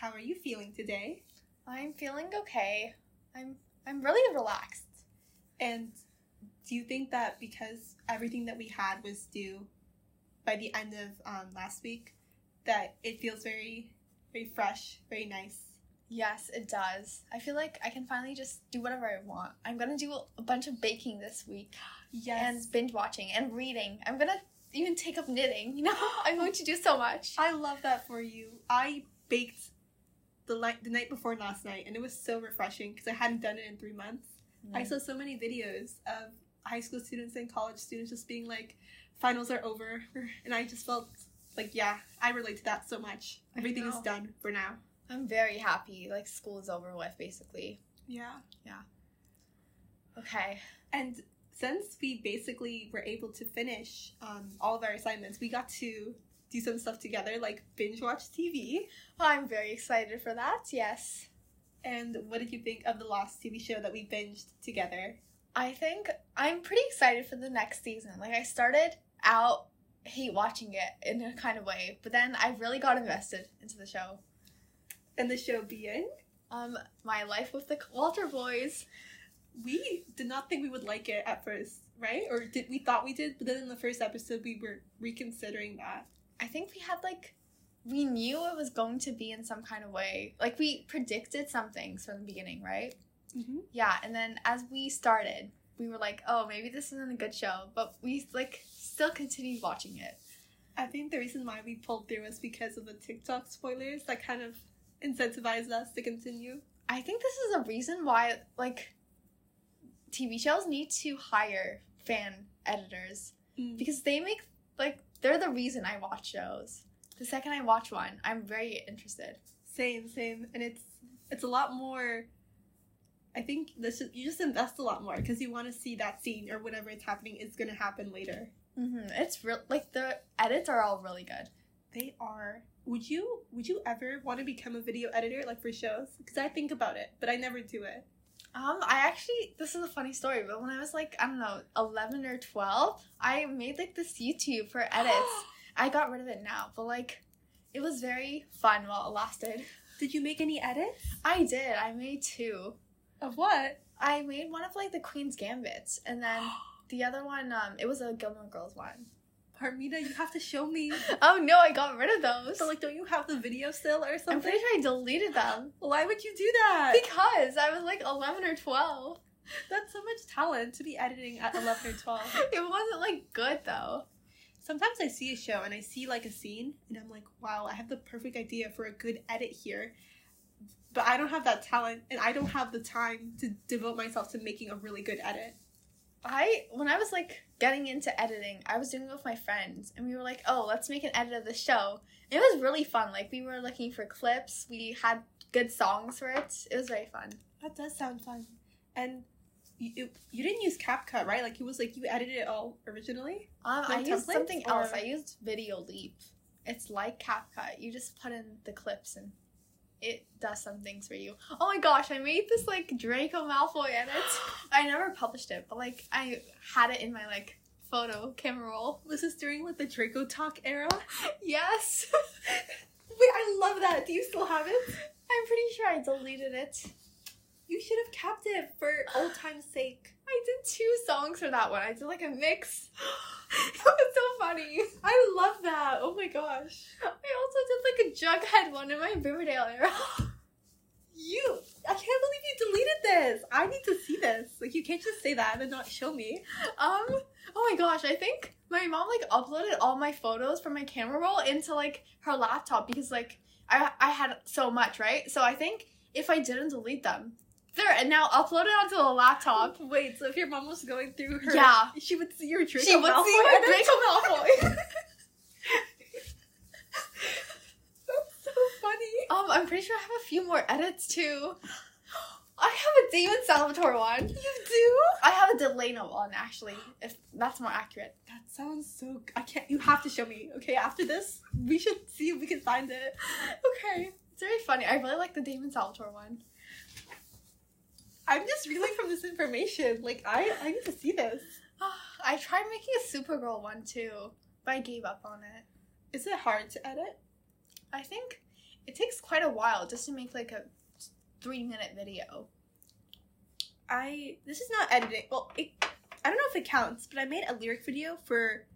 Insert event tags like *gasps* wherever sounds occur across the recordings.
How are you feeling today? I'm feeling okay. I'm I'm really relaxed. And do you think that because everything that we had was due by the end of um, last week, that it feels very, very fresh, very nice? Yes, it does. I feel like I can finally just do whatever I want. I'm gonna do a bunch of baking this week Yes. and binge watching and reading. I'm gonna even take up knitting. You know, *gasps* I'm going to do so much. I love that for you. I baked the night the night before last night, and it was so refreshing because I hadn't done it in three months. I saw so many videos of high school students and college students just being like, "Finals are over," *laughs* and I just felt like, yeah, I relate to that so much. Everything is done for now. I'm very happy. Like school is over with, basically. Yeah. Yeah. Okay. And since we basically were able to finish um, all of our assignments, we got to do some stuff together, like binge watch TV. I'm very excited for that. Yes. And what did you think of the last TV show that we binged together? I think I'm pretty excited for the next season. Like I started out hate watching it in a kind of way, but then I really got invested into the show. And the show being, Um, my life with the Walter Boys. we did not think we would like it at first, right? Or did we thought we did? But then in the first episode, we were reconsidering that. I think we had like we knew it was going to be in some kind of way. Like we predicted some things from the beginning, right? Mm-hmm. Yeah, and then as we started, we were like, "Oh, maybe this isn't a good show," but we like still continued watching it. I think the reason why we pulled through was because of the TikTok spoilers that kind of incentivized us to continue. I think this is a reason why like TV shows need to hire fan editors Mm. because they make like they're the reason I watch shows. The second I watch one, I'm very interested. Same, same, and it's it's a lot more. I think this you just invest a lot more because you want to see that scene or whatever it's happening is going to happen later. Mm-hmm. It's real like the edits are all really good. They are. Would you Would you ever want to become a video editor like for shows? Because I think about it, but I never do it. Um, I actually this is a funny story, but when I was like I don't know eleven or twelve, I made like this YouTube for edits. *gasps* I got rid of it now, but like it was very fun while it lasted. Did you make any edits I did. I made two. of what? I made one of like the Queen's Gambits, and then *gasps* the other one, um, it was a Gilmore Girls one. Parmita, you have to show me. Oh no, I got rid of those. So like, don't you have the video still or something? I'm pretty sure I deleted them *gasps* Why would you do that? because I was like 11 or 12. That's so much talent to be editing at eleven or twelve. *laughs* It wasn't like good though. Sometimes I see a show and I see like a scene and I'm like, wow, I have the perfect idea for a good edit here. But I don't have that talent and I don't have the time to devote myself to making a really good edit. I when I was like getting into editing, I was doing it with my friends, and we were like, "Oh, let's make an edit of the show." It was really fun. Like we were looking for clips. We had good songs for it. It was very fun. That does sound fun. And you, you, you didn't use CapCut, right? Like it was like you edited it all originally? Um, I used something else. I used Video Leap. It's like CapCut. You just put in the clips and it does some things for you. Oh my gosh, I made this like Draco Malfoy edit. *gasps* I never published it, but like I had it in my like photo camera roll. Was this during like the Draco Talk era? *laughs* Yes. *laughs* Wait, I love that. Do you still have it? I'm pretty sure I deleted it. You should have kept it for old time's sake. I did two songs for that one. I did like a mix. *gasps* it was so funny. I love that. Oh my gosh. I also did like a Jughead one in my Riverdale era. *gasps* You, I can't believe you deleted this. I need to see this. Like, you can't just say that and then not show me. Um, oh my gosh, I think my mom like uploaded all my photos from my camera roll into like her laptop because like I I had so much, right? So I think if I didn't delete them, they're now it onto the laptop. Wait, so if your mom was going through her, Yeah. she would see your Draco she would Malfoy see edit? Draco Malfoy. *laughs* That's so funny. um, I'm pretty sure I have a few more edits too. I have a Damon Salvatore one. You do? I have a Delena one actually, if that's more accurate. That sounds so. I can't. You have to show me. Okay, after this, we should see if we can find it. Okay. It's very funny. I really like the Damon Salvatore one. I'm just reeling from this information. Like, I I need to see this. I tried making a Supergirl one too, but I gave up on it. Is it hard to edit? I think It takes quite a while just to make like a three minute video. I this is not editing. Well, it, I don't know if it counts, but I made a lyric video for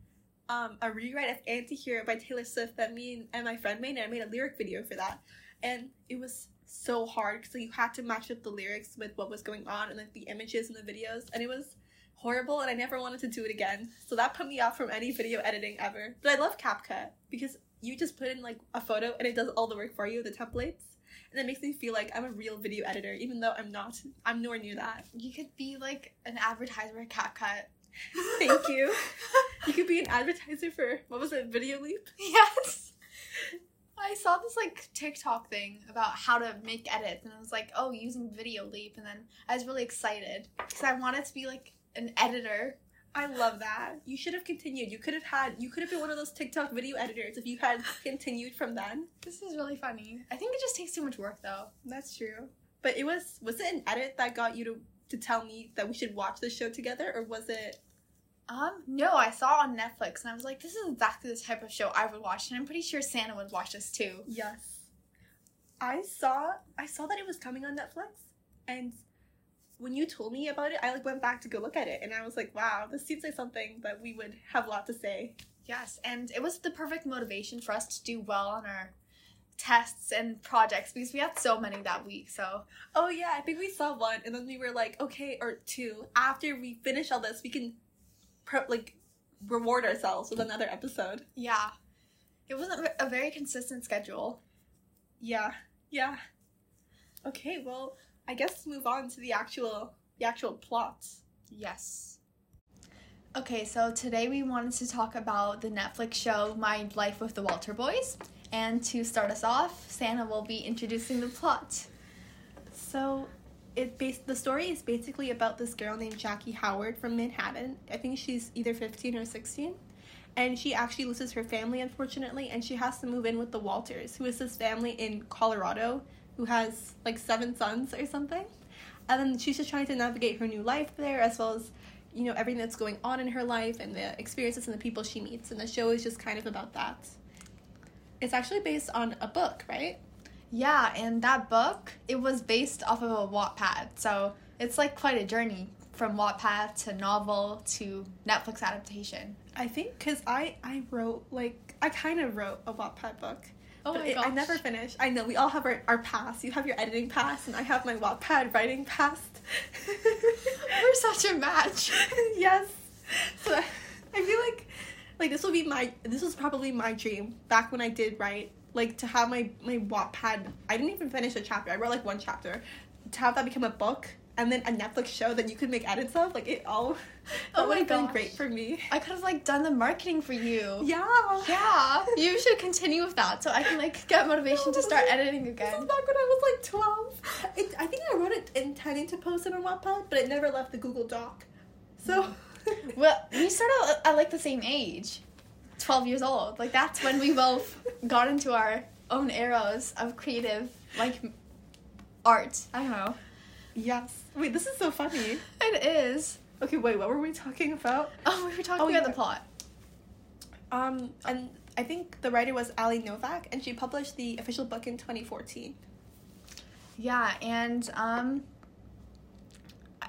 um, a rewrite of "Antihero" by Taylor Swift that me and, and my friend made, and I made a lyric video for that, and it was so hard because you had to match up the lyrics with what was going on and like the images and the videos, and it was horrible, and I never wanted to do it again. So that put me off from any video editing ever. But I love CapCut because you just put in like a photo and it does all the work for you, the templates and it makes me feel like I'm a real video editor, even though I'm not. I'm nowhere near that. You could be like an advertiser at CapCut. Thank you. *laughs* you could be an advertiser for what was it, Video Leap? Yes. I saw this like TikTok thing about how to make edits, and I was like, "Oh, using Video Leap," and then I was really excited because I wanted to be like an editor. I love that. You should have continued. You could have had. You could have been one of those TikTok video editors if you had continued from then. This is really funny. I think it just takes too much work, though. That's true. But it was. Was it an edit that got you to to tell me that we should watch this show together, or was it? Um, no, I saw on Netflix and I was like, this is exactly the type of show I would watch, and I'm pretty sure Santa would watch this too. Yes. I saw I saw that it was coming on Netflix and when you told me about it, I like went back to go look at it and I was like, wow, this seems like something that we would have a lot to say. Yes, and it was the perfect motivation for us to do well on our tests and projects because we had so many that week. So, oh yeah, I think we saw one and then we were like, okay, or two. After we finish all this, we can pro- like reward ourselves with another episode. Yeah. It wasn't a very consistent schedule. Yeah. Yeah. Okay, well, I guess move on to the actual the actual plot. Yes. Okay, so today we wanted to talk about the Netflix show My Life with the Walter Boys. And to start us off, Santa will be introducing the plot. So, it bas- the story is basically about this girl named Jackie Howard from Manhattan. I think she's either 15 or 16. And she actually loses her family, unfortunately, and she has to move in with the Walters, who is this family in Colorado who has like seven sons or something. And then she's just trying to navigate her new life there, as well as, you know, everything that's going on in her life and the experiences and the people she meets. And the show is just kind of about that. It's actually based on a book, right? Yeah, and that book, it was based off of a Wattpad. So it's like quite a journey from Wattpad to novel to Netflix adaptation. I think because I, I wrote, like, I kind of wrote a Wattpad book. Oh but my it, I never finished. I know we all have our, our pass. You have your editing pass, and I have my Wattpad writing pass. *laughs* We're such a match. *laughs* yes. So I feel like like this will be my this was probably my dream back when I did write like to have my my Wattpad. I didn't even finish a chapter. I wrote like one chapter. To have that become a book and then a Netflix show that you could make edits of, like it all. *laughs* Oh would have been great for me. I could have like done the marketing for you. Yeah. Yeah, you should continue with that so I can like get motivation to start *laughs* editing This again. was back when I was like 12. It, I think I wrote it intending to post it on Wattpad, but it never left the Google Doc. So. Well, we sort of uh, at like the same age, twelve years old. Like that's when we both got into our own eras of creative like art. I don't know. yes. Wait, this is so funny. It is. Okay, wait, what were we talking about? *laughs* Oh, we were talking Oh, about yeah. the plot. Um, and I think the writer was Ali Novak, and she published the official book in 2014. Yeah, and um,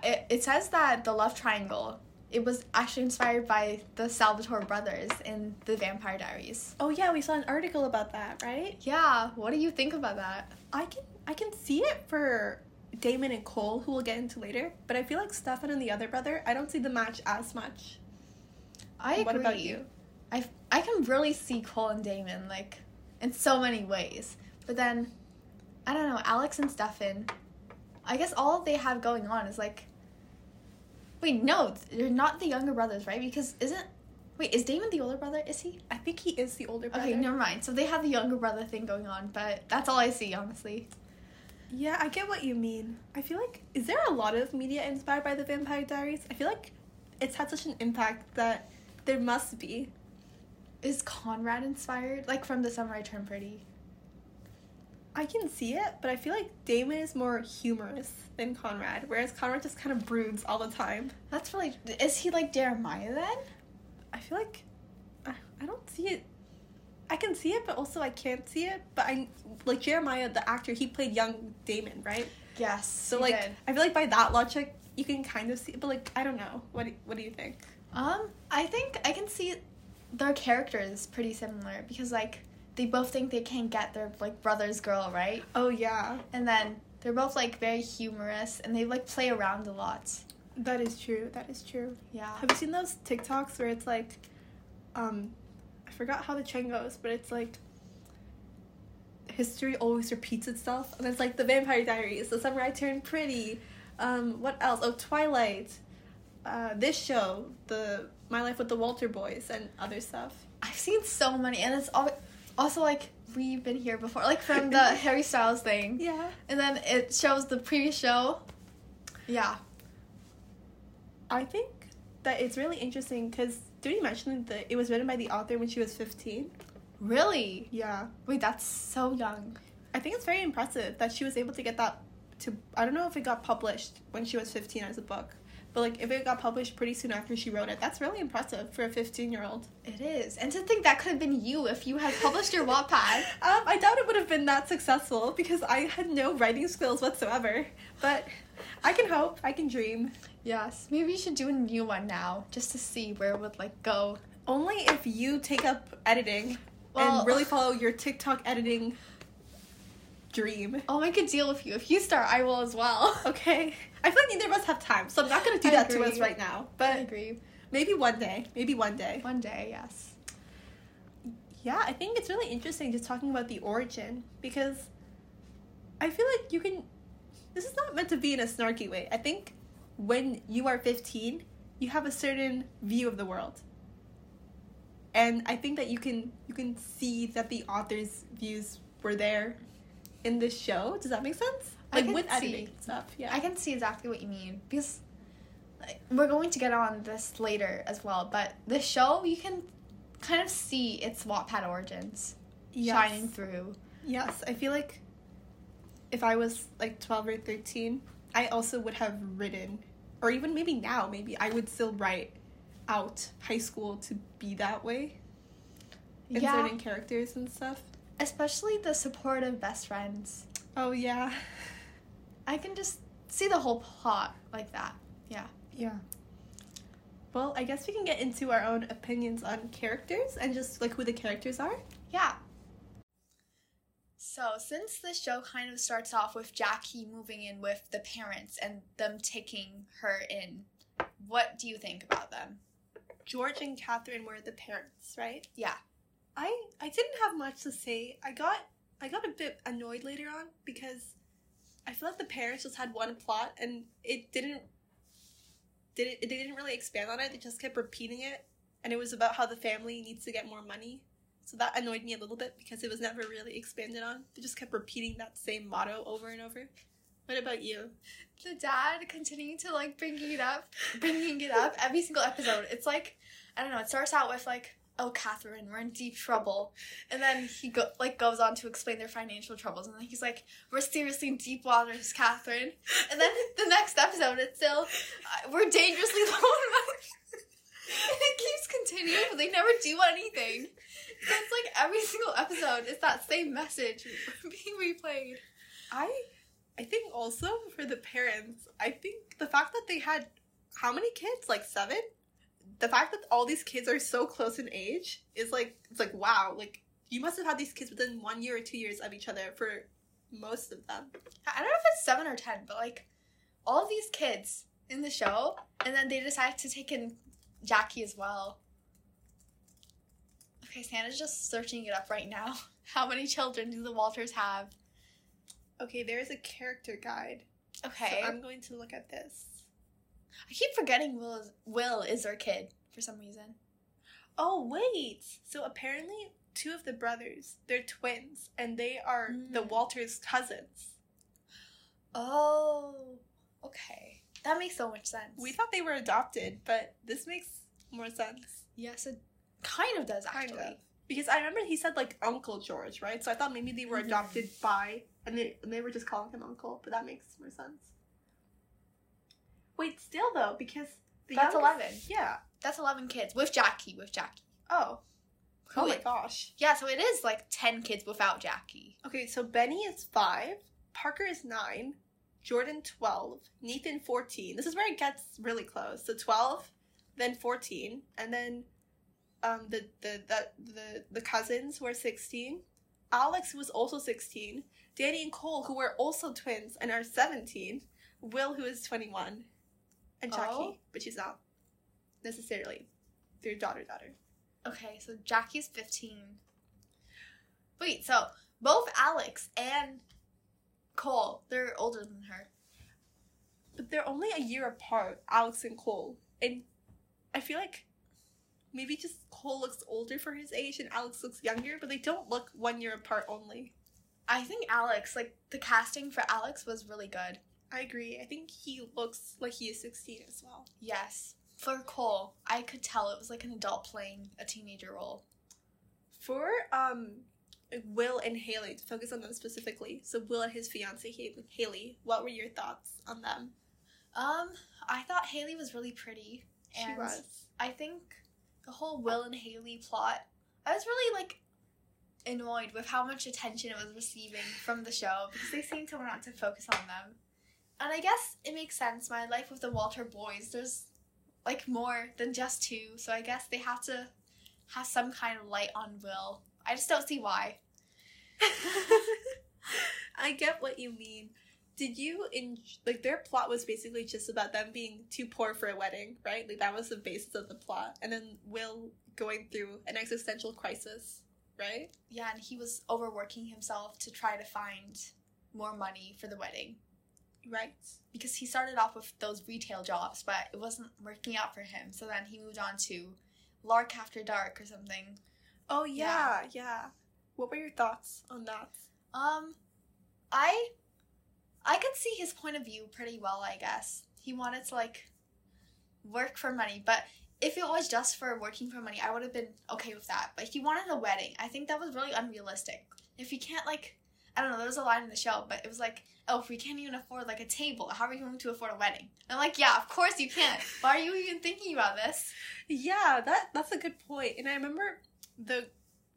it, it says that the love triangle it was actually inspired by the Salvatore brothers in the Vampire Diaries. Oh yeah, we saw an article about that, right? Yeah, what do you think about that? I can I can see it for Damon and Cole, who we'll get into later, but I feel like Stefan and the other brother, I don't see the match as much. I agree. What about you? I I can really see Cole and Damon like in so many ways, but then I don't know Alex and Stefan. I guess all they have going on is like. Wait, no, they're not the younger brothers, right? Because isn't wait is Damon the older brother? Is he? I think he is the older brother. Okay, never mind. So they have the younger brother thing going on, but that's all I see, honestly. Yeah, I get what you mean. I feel like is there a lot of media inspired by the Vampire Diaries? I feel like it's had such an impact that there must be. Is Conrad inspired? Like from The Summer I Turned Pretty? I can see it, but I feel like Damon is more humorous than Conrad, whereas Conrad just kind of broods all the time. That's really. Is he like Jeremiah then? I feel like I, I don't see it. I can see it, but also I can't see it. But I like Jeremiah, the actor. He played young Damon, right? Yes. So like, did. I feel like by that logic, you can kind of see. it, But like, I don't know. What do, What do you think? Um, I think I can see their characters pretty similar because like they both think they can get their like brother's girl, right? Oh yeah, And then they're both like very humorous and they like play around a lot. that is true. That is true. Yeah. Have you seen those TikToks where it's like, um, I forgot how the trend goes, but it's like history always repeats itself, and it's like the Vampire Diaries, the summer I turned pretty. Um, what else? Oh, Twilight. Uh, this show, the My Life with the Walter Boys, and other stuff. I've seen so many and it's al- also like we've been here before, like from the *laughs* Harry Styles thing. Yeah. And then it shows the previous show. Yeah. I think that it's really interesting because did you mention that it was written by the author when she was 15? Really? Yeah. Wait, that's so young. I think it's very impressive that she was able to get that to I don't know if it got published when she was 15 as a book. But like if it got published pretty soon after she wrote it, that's really impressive for a 15-year-old. It is. And to think that could have been you if you had published your Wattpad. *laughs* Um, I doubt it would have been that successful because I had no writing skills whatsoever. But I can hope, I can dream. Yes. Maybe you should do a new one now just to see where it would like go. Only if you take up editing Well- and really follow your TikTok editing dream. Oh, I could deal with you. If you start, I will as well. *laughs* Okay. I feel like neither of us have time, so I'm not gonna do I that to us right now. But I agree. maybe one day. Maybe one day. One day, yes. Yeah, I think it's really interesting just talking about the origin because I feel like you can. This is not meant to be in a snarky way. I think when you are 15, you have a certain view of the world. And I think that you can you can see that the author's views were there in this show. Does that make sense? Like with see. editing and stuff. Yeah. I can see exactly what you mean because like, we're going to get on this later as well. But the show, you can kind of see its Wattpad origins Yes. shining through. Yes, I feel like if I was like 12 or 13, I also would have written, or even maybe now, maybe I would still write out high school to be that way yeah, certain characters and stuff. Especially the supportive best friends. Oh, yeah. I can just see the whole plot like that. Yeah. Yeah. Well, I guess we can get into our own opinions on characters and just like who the characters are. Yeah. So, since the show kind of starts off with Jackie moving in with the parents and them taking her in, what do you think about them? George and Catherine were the parents, right? Yeah. I I didn't have much to say. I got I got a bit annoyed later on because I feel like the parents just had one plot and it didn't didn't it didn't really expand on it. They just kept repeating it and it was about how the family needs to get more money. So that annoyed me a little bit because it was never really expanded on. They just kept repeating that same motto over and over. What about you? The dad continuing to like bringing it up, bringing it up every single episode. It's like I don't know. It starts out with like, "Oh, Catherine, we're in deep trouble," and then he go like goes on to explain their financial troubles, and then he's like, "We're seriously in deep waters, Catherine," and then *laughs* the next episode, it's still, uh, "We're dangerously *laughs* low on money." And *laughs* it keeps continuing, but they never do anything. So it's like every single episode is that same message being replayed. I I think also for the parents, I think the fact that they had how many kids? Like seven? The fact that all these kids are so close in age is like it's like wow, like you must have had these kids within one year or two years of each other for most of them. I don't know if it's seven or ten, but like all of these kids in the show, and then they decide to take in Jackie as well. Okay, Santa's just searching it up right now. *laughs* How many children do the Walters have? Okay, there is a character guide. Okay, So I'm going to look at this. I keep forgetting Will is, Will is their kid for some reason. Oh wait. So apparently two of the brothers, they're twins, and they are the Mm. Walters cousins. Oh, okay, that makes so much sense. We thought they were adopted, but this makes more sense. yes, it kind of does Kind actually. of. Because I remember he said like Uncle George, right? So I thought maybe they were Mhm. adopted by, and they and they were just calling him Uncle, but that makes more sense. Wait, still though, because the That's youngest- 11. Yeah. That's eleven kids with Jackie. With Jackie. Oh. Oh my gosh. Yeah, so it is like 10 kids without Jackie. Okay, so Benny is five, Parker is nine, Jordan twelve, Nathan fourteen. This is where it gets really close. So twelve, then fourteen, and then um the the the the, the cousins were sixteen. Alex who was also sixteen. Danny and Cole who were also twins and are seventeen. Will who is twenty one. And oh. Jackie, Oh. but she's not necessarily their daughter daughter. Okay, so Jackie's 15. Wait, so both Alex and Cole, they're older than her. but they're only a year apart, Alex and Cole. And I feel like maybe just Cole looks older for his age and Alex looks younger, but they don't look one year apart only. I think Alex, like the casting for Alex was really good. I agree. I think he looks like he is 16 as well. Yes. For Cole, I could tell it was like an adult playing a teenager role. For um Will and Haley, to focus on them specifically. So Will and his fiance Haley, what were your thoughts on them? Um, I thought Haley was really pretty. She And was. I think the whole Will and Haley plot, I was really like annoyed with how much attention it was receiving from the show because they seemed to want to focus on them. And I guess it makes sense. My life with the Walter boys, there's like more than just two, so I guess they have to have some kind of light on Will. I just don't see why. *laughs* I get what you mean. Did you in like their plot was basically just about them being too poor for a wedding, right? Like that was the basis of the plot, and then Will going through an existential crisis, right? Yeah, and he was overworking himself to try to find more money for the wedding. Right. because he started off with those retail jobs, but it wasn't working out for him. So then he moved on to Lark After Dark or something. Oh yeah, yeah. What were your thoughts on that? Um, I I could see his point of view pretty well. I guess he wanted to like work for money, but if it was just for working for money, I would have been okay with that. But he wanted a wedding. I think that was really unrealistic. If you can't like, I don't know. There was a line in the show, but it was like, oh, if we can't even afford like a table, how are we going to afford a wedding? I'm like, yeah, of course you can't. Why are you even thinking about this? Yeah, that that's a good point. And I remember the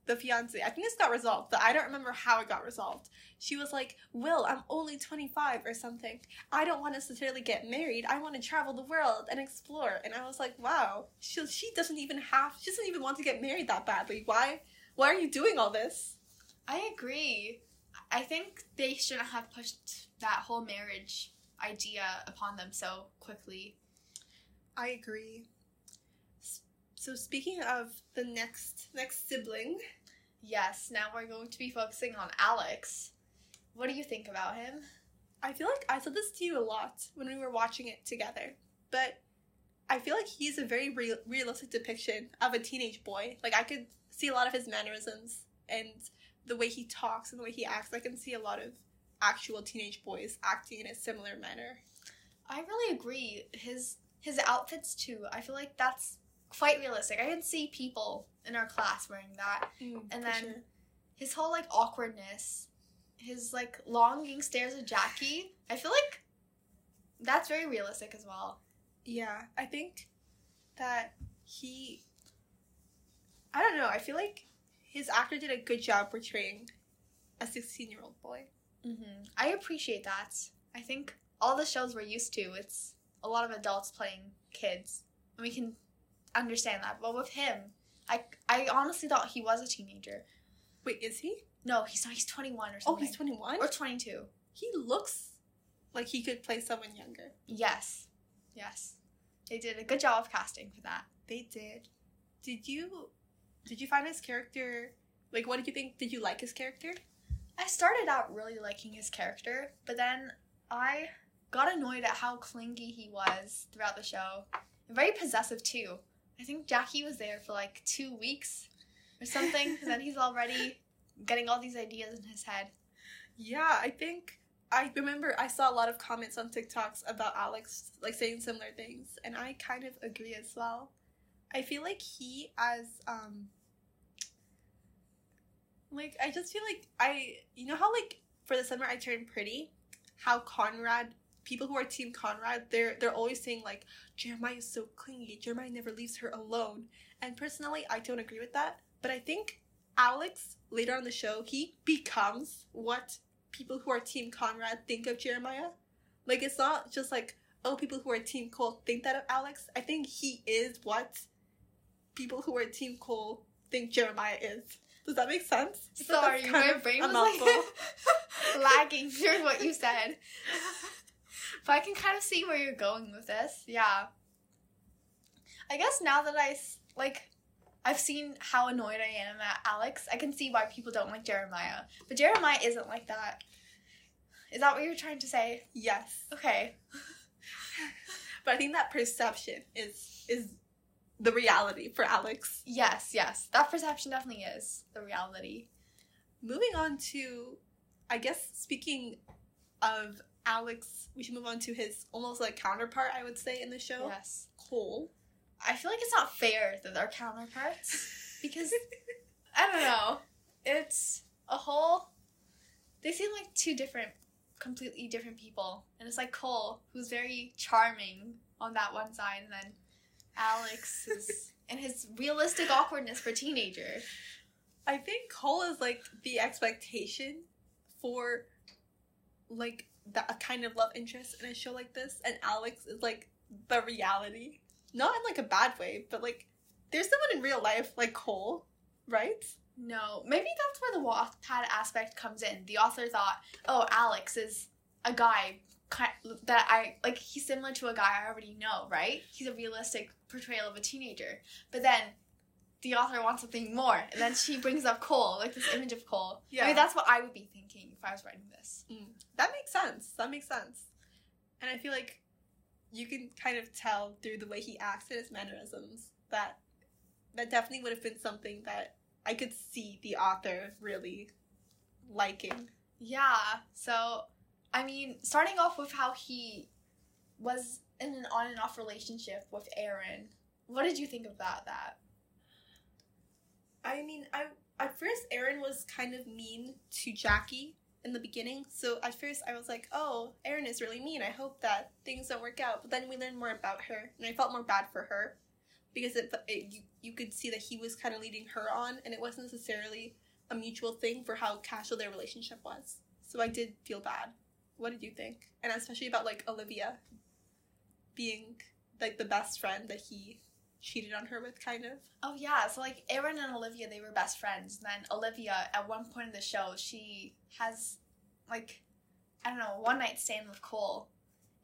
the fiance. I think this got resolved, but I don't remember how it got resolved. She was like, "Will, I'm only 25 or something. I don't want to necessarily get married. I want to travel the world and explore." And I was like, "Wow, she she doesn't even have. She doesn't even want to get married that badly. Why? Why are you doing all this?" I agree. I think they shouldn't have pushed that whole marriage idea upon them so quickly. I agree. So speaking of the next next sibling, Yes, now we're going to be focusing on Alex. What do you think about him? I feel like I said this to you a lot when we were watching it together, but I feel like he's a very real, realistic depiction of a teenage boy. Like I could see a lot of his mannerisms and the way he talks and the way he acts. I can see a lot of actual teenage boys acting in a similar manner. I really agree. His his outfits too. I feel like that's quite realistic. I can see people in our class wearing that. Mm, and for then- His whole like awkwardness, his like longing stares at Jackie. I feel like that's very realistic as well. yeah, I think that he. I don't know. I feel like his actor did a good job portraying a sixteen-year-old boy. hmm I appreciate that. I think all the shows we're used to, it's a lot of adults playing kids, and we can understand that. But with him, I I honestly thought he was a teenager. Wait, is he? No, he's not. He's twenty one or something. Oh, he's twenty-one. or twenty two. He looks like he could play someone younger. Yes, yes, they did a good job of casting for that. They did. Did you did you find his character like what did you think? Did you like his character? I started out really liking his character, but then I got annoyed at how clingy he was throughout the show. And very possessive too. I think Jackie was there for like two weeks or something, and then he's already getting all these ideas in his head. Yeah, I think I remember I saw a lot of comments on TikToks about Alex like saying similar things and I kind of agree as well. I feel like he as um like I just feel like I you know how like for the summer I turned pretty, how Conrad people who are team Conrad they're they're always saying like Jeremiah is so clingy, Jeremiah never leaves her alone. And personally I don't agree with that. But I think Alex later on the show he becomes what people who are Team Conrad think of Jeremiah. Like it's not just like oh people who are Team Cole think that of Alex. I think he is what people who are Team Cole think Jeremiah is. Does that make sense? I feel like Sorry, my brain was like *laughs* lagging *laughs* during what you said. but I can kind of see where you're going with this. Yeah. I guess now that I like, I've seen how annoyed I am at Alex. I can see why people don't like Jeremiah. But Jeremiah isn't like that. Is that what you're trying to say? yes, Okay. *laughs* but I think that perception is is the reality for Alex. Yes, yes. That perception definitely is the reality. Moving on to, I guess speaking of Alex, we should move on to his almost like counterpart. I would say in the show, Yes. Cole. I feel like it's not fair that they're counterparts *laughs* because I don't know. It's a whole. They seem like two different, completely different people, and it's like Cole, who's very charming on that one side, and then Alex is and his realistic awkwardness for teenager. I think Cole is like the expectation for like that a kind of love interest in a show like this, and Alex is like the reality. Not in like a bad way, but like there's someone in real life like Cole, right? No, maybe that's where the Wattpad aspect comes in. The author thought, oh, Alex is a guy ki- that I like. He's similar to a guy I already know, right? He's a realistic portrayal of a teenager. But then the author wants something more, and then she brings up Cole, like this image of Cole. I Yeah. mean, that's what I would be thinking if I was writing this. Mm. That makes sense. That makes sense. And I feel like you can kind of tell through the way he acts and his mannerisms that that definitely would have been something that I could see the author really liking. Yeah. So, I mean, starting off with how he was in an on and off relationship with Erin. What did you think about that? I mean, I at first Erin was kind of mean to Jackie in the beginning. So at first I was like, "Oh, Erin is really mean. I hope that things don't work out." But then we learned more about her, and I felt more bad for her because it, it you you could see that he was kind of leading her on, and it wasn't necessarily a mutual thing for how casual their relationship was. So I did feel bad. What did you think? And especially about like Olivia being like the best friend that he cheated on her with, kind of. Oh yeah, so like Erin and Olivia, they were best friends. And then Olivia, at one point in the show, she has like I don't know one night stand with Cole,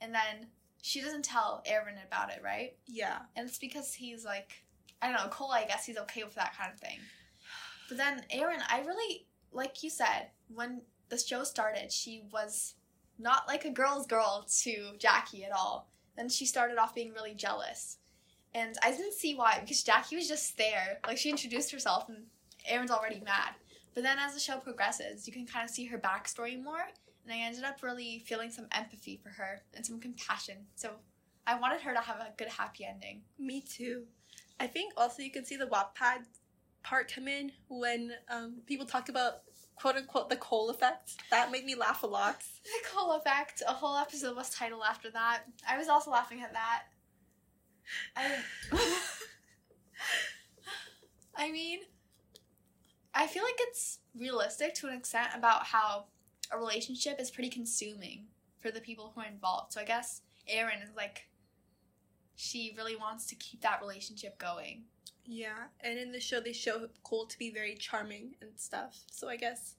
and then she doesn't tell Erin about it, right? Yeah. And it's because he's like I don't know Cole. I guess he's okay with that kind of thing. But then Erin, I really like you said when the show started, she was not like a girl's girl to Jackie at all. Then she started off being really jealous. And I didn't see why, because Jackie was just there. Like, she introduced herself, and Erin's already mad. But then as the show progresses, you can kind of see her backstory more. And I ended up really feeling some empathy for her and some compassion. So I wanted her to have a good, happy ending. Me too. I think also you can see the Wattpad part come in when um, people talk about quote unquote the Cole effect. That made me laugh a lot. The Cole effect. A whole episode was titled after that. I was also laughing at that. I, *laughs* I mean, I feel like it's realistic to an extent about how a relationship is pretty consuming for the people who are involved. So I guess Erin is like, she really wants to keep that relationship going. Yeah, and in the show they show Cole to be very charming and stuff. So I guess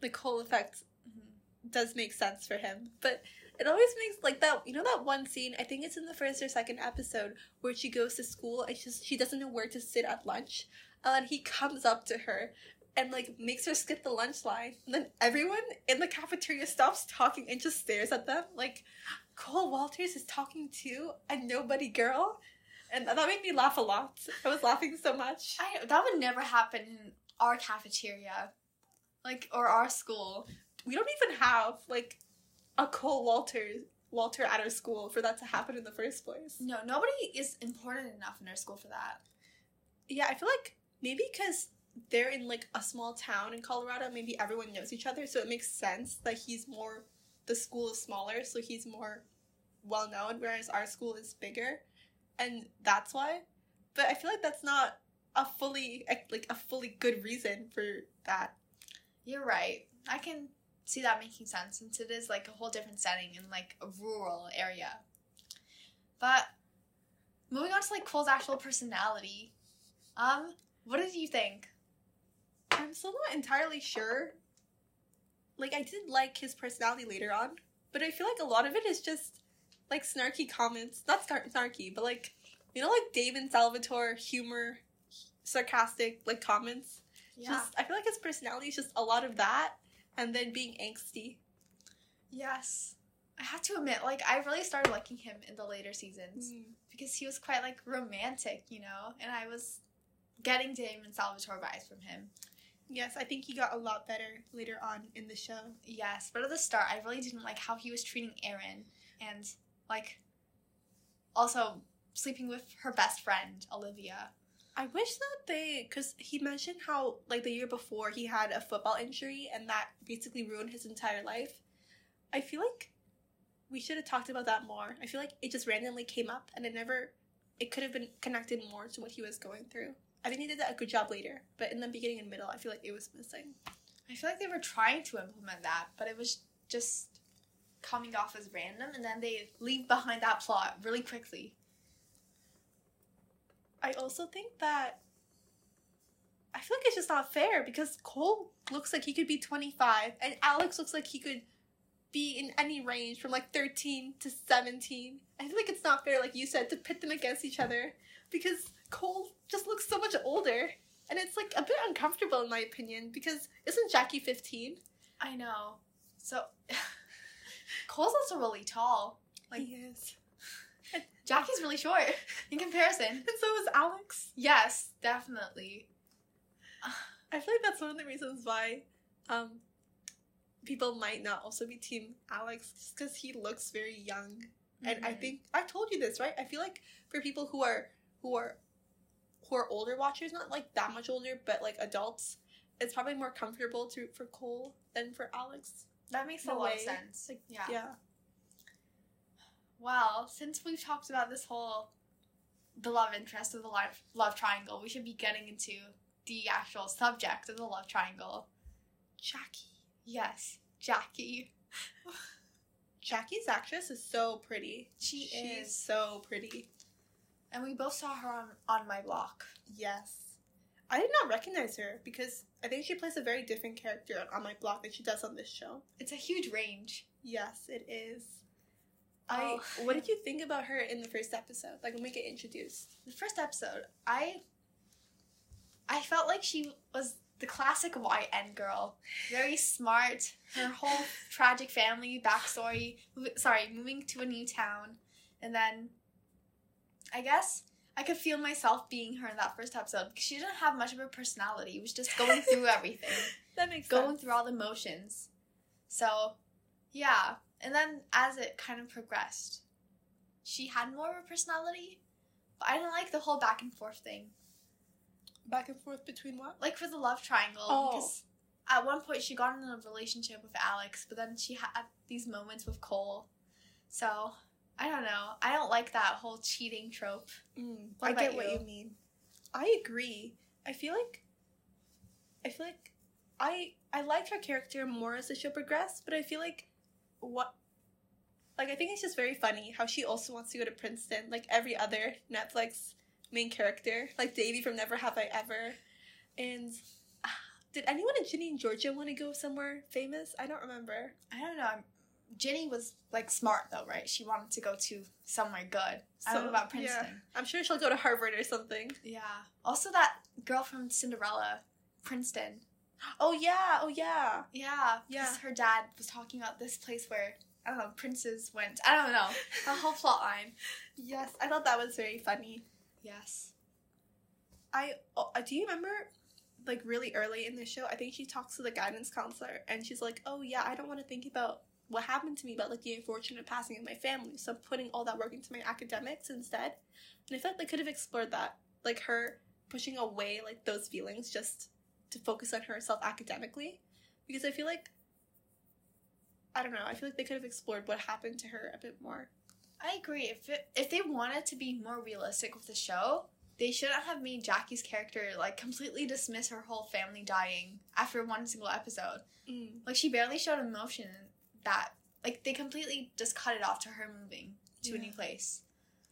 the Cole effect mm-hmm, does make sense for him. But it always makes like that you know that one scene, I think it's in the first or second episode, where she goes to school and she's she doesn't know where to sit at lunch. Uh, and then he comes up to her and like makes her skip the lunch line. And then everyone in the cafeteria stops talking and just stares at them. Like Cole Walters is talking to a nobody girl. And that made me laugh a lot. I was laughing so much. I that would never happen in our cafeteria, like or our school. We don't even have like a Cole Walter Walter at our school for that to happen in the first place. No, nobody is important enough in our school for that. Yeah, I feel like maybe because they're in like a small town in Colorado, maybe everyone knows each other, so it makes sense that he's more. The school is smaller, so he's more well known, whereas our school is bigger, and that's why. But I feel like that's not a fully like a fully good reason for that. You're right. I can see that making sense since it is like a whole different setting in like a rural area. But moving on to like Cole's actual personality, um, what did you think? I'm still not entirely sure. Like I did like his personality later on, but I feel like a lot of it is just like snarky comments. Not snar- snarky, but like you know, like Damon Salvatore humor, sarcastic like comments. Yeah. Just I feel like his personality is just a lot of that, and then being angsty. yes. I have to admit, like I really started liking him in the later seasons hmm. because he was quite like romantic, you know, and I was getting Damon Salvatore vibes from him. Yes, I think he got a lot better later on in the show. Yes, but at the start, I really didn't like how he was treating Erin and like also sleeping with her best friend Olivia. I wish that they, because he mentioned how, like, the year before he had a football injury and that basically ruined his entire life. I feel like we should have talked about that more. I feel like it just randomly came up and it never, it could have been connected more to what he was going through. I think he did that a good job later, but in the beginning and middle, I feel like it was missing. I feel like they were trying to implement that, but it was just coming off as random, and then they leave behind that plot really quickly. I also think that I feel like it's just not fair because Cole looks like he could be 25 and Alex looks like he could be in any range from like 13 to 17. I feel like it's not fair, like you said, to pit them against each other because Cole just looks so much older. And it's like a bit uncomfortable in my opinion because isn't Jackie 15? I know. So *laughs* Cole's also really tall. Like he is. *laughs* Jackie's really short *laughs* in comparison. *laughs* And so is Alex. Yes, definitely. *sighs* I feel like that's one of the reasons why um, people might not also be Team Alex, just because he looks very young. And I Mhm. think I've told you this, right? I feel like for people who are who are who are older watchers, not like that much older, but like adults, it's probably more comfortable to for Cole than for Alex. That makes a lot of sense. Like, yeah. Yeah. Well, since we've talked about this whole the love interest of the love love triangle, we should be getting into the actual subject of the love triangle. Jackie. Yes, Jackie. *laughs* Jackie's actress is so pretty. She She's is. so pretty. And we both saw her on, on my block. Yes. I did not recognize her because I think she plays a very different character on my block than she does on this show. It's a huge range. Yes, it is. Oh. I what did you think about her in the first episode? Like when we get introduced. The first episode, I I felt like she was the classic YN girl. Very smart. Her whole *laughs* tragic family backstory. Sorry, moving to a new town. And then I guess I could feel myself being her in that first episode because she didn't have much of a personality. It was just going through *laughs* everything. That makes going sense. through all the motions. So, yeah. And then as it kind of progressed, she had more of a personality. But I didn't like the whole back and forth thing. Back and forth between what? Like for the love triangle. Oh. Because at one point she got in a relationship with Alex, but then she had these moments with Cole. So, I don't know. I don't like that whole cheating trope. Mm, I get about what you? you mean. I agree. I feel like I feel like I I liked her character more as the show progressed, but I feel like what like I think it's just very funny how she also wants to go to Princeton, like every other Netflix main character, like Devi from Never Have I Ever. And ah, did anyone in Ginny and Georgia want to go somewhere famous? I don't remember. I don't know. I'm- Ginny was like smart though, right? She wanted to go to somewhere good. I don't know So, about yeah. Princeton. I'm sure she'll go to Harvard or something. Yeah. Also, that girl from Cinderella, Princeton. Oh yeah, oh yeah. Yeah. Yeah. Her dad was talking about this place where, I don't know, princes went. I don't know. The whole plot line. *laughs* Yes, I thought that was very funny. Yes. I oh, uh, do you remember like really early in the show? I think she talks to the guidance counselor and she's like, "Oh yeah, I don't want to think about what happened to me, about like the unfortunate passing of my family. So I'm putting all that work into my academics instead." And I felt like they could have explored that, like her pushing away like those feelings just to focus on herself academically, because I feel like I don't know. I feel like they could have explored what happened to her a bit more. I agree. If it, if they wanted to be more realistic with the show, they shouldn't have made Jackie's character like completely dismiss her whole family dying after one single episode. Mm. Like she barely showed emotion that like they completely just cut it off to her moving to a new place.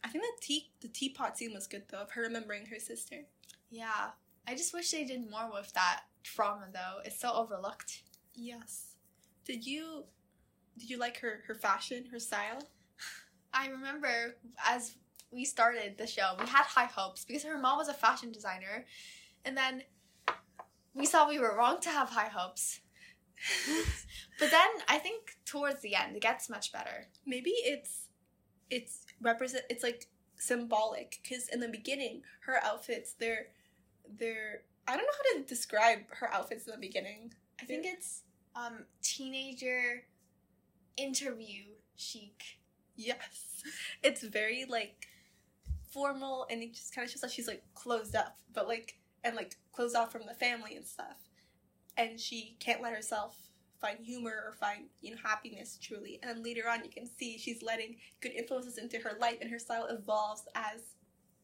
I think the tea the teapot scene was good though of her remembering her sister. Yeah. I just wish they did more with that trauma though. It's so overlooked. Yes. Did you did you like her her fashion, her style? *sighs* I remember as we started the show, we had high hopes because her mom was a fashion designer. And then we saw we were wrong to have high hopes. But then I think towards the end it gets much better. Maybe it's it's represent it's like symbolic because in the beginning her outfits they're they're I don't know how to describe her outfits in the beginning. I think it's um teenager interview chic. Yes. It's very like formal and it just kind of shows that she's like closed up, but like and like closed off from the family and stuff. And she can't let herself find humor or find, you know, happiness truly. And later on you can see she's letting good influences into her life and her style evolves as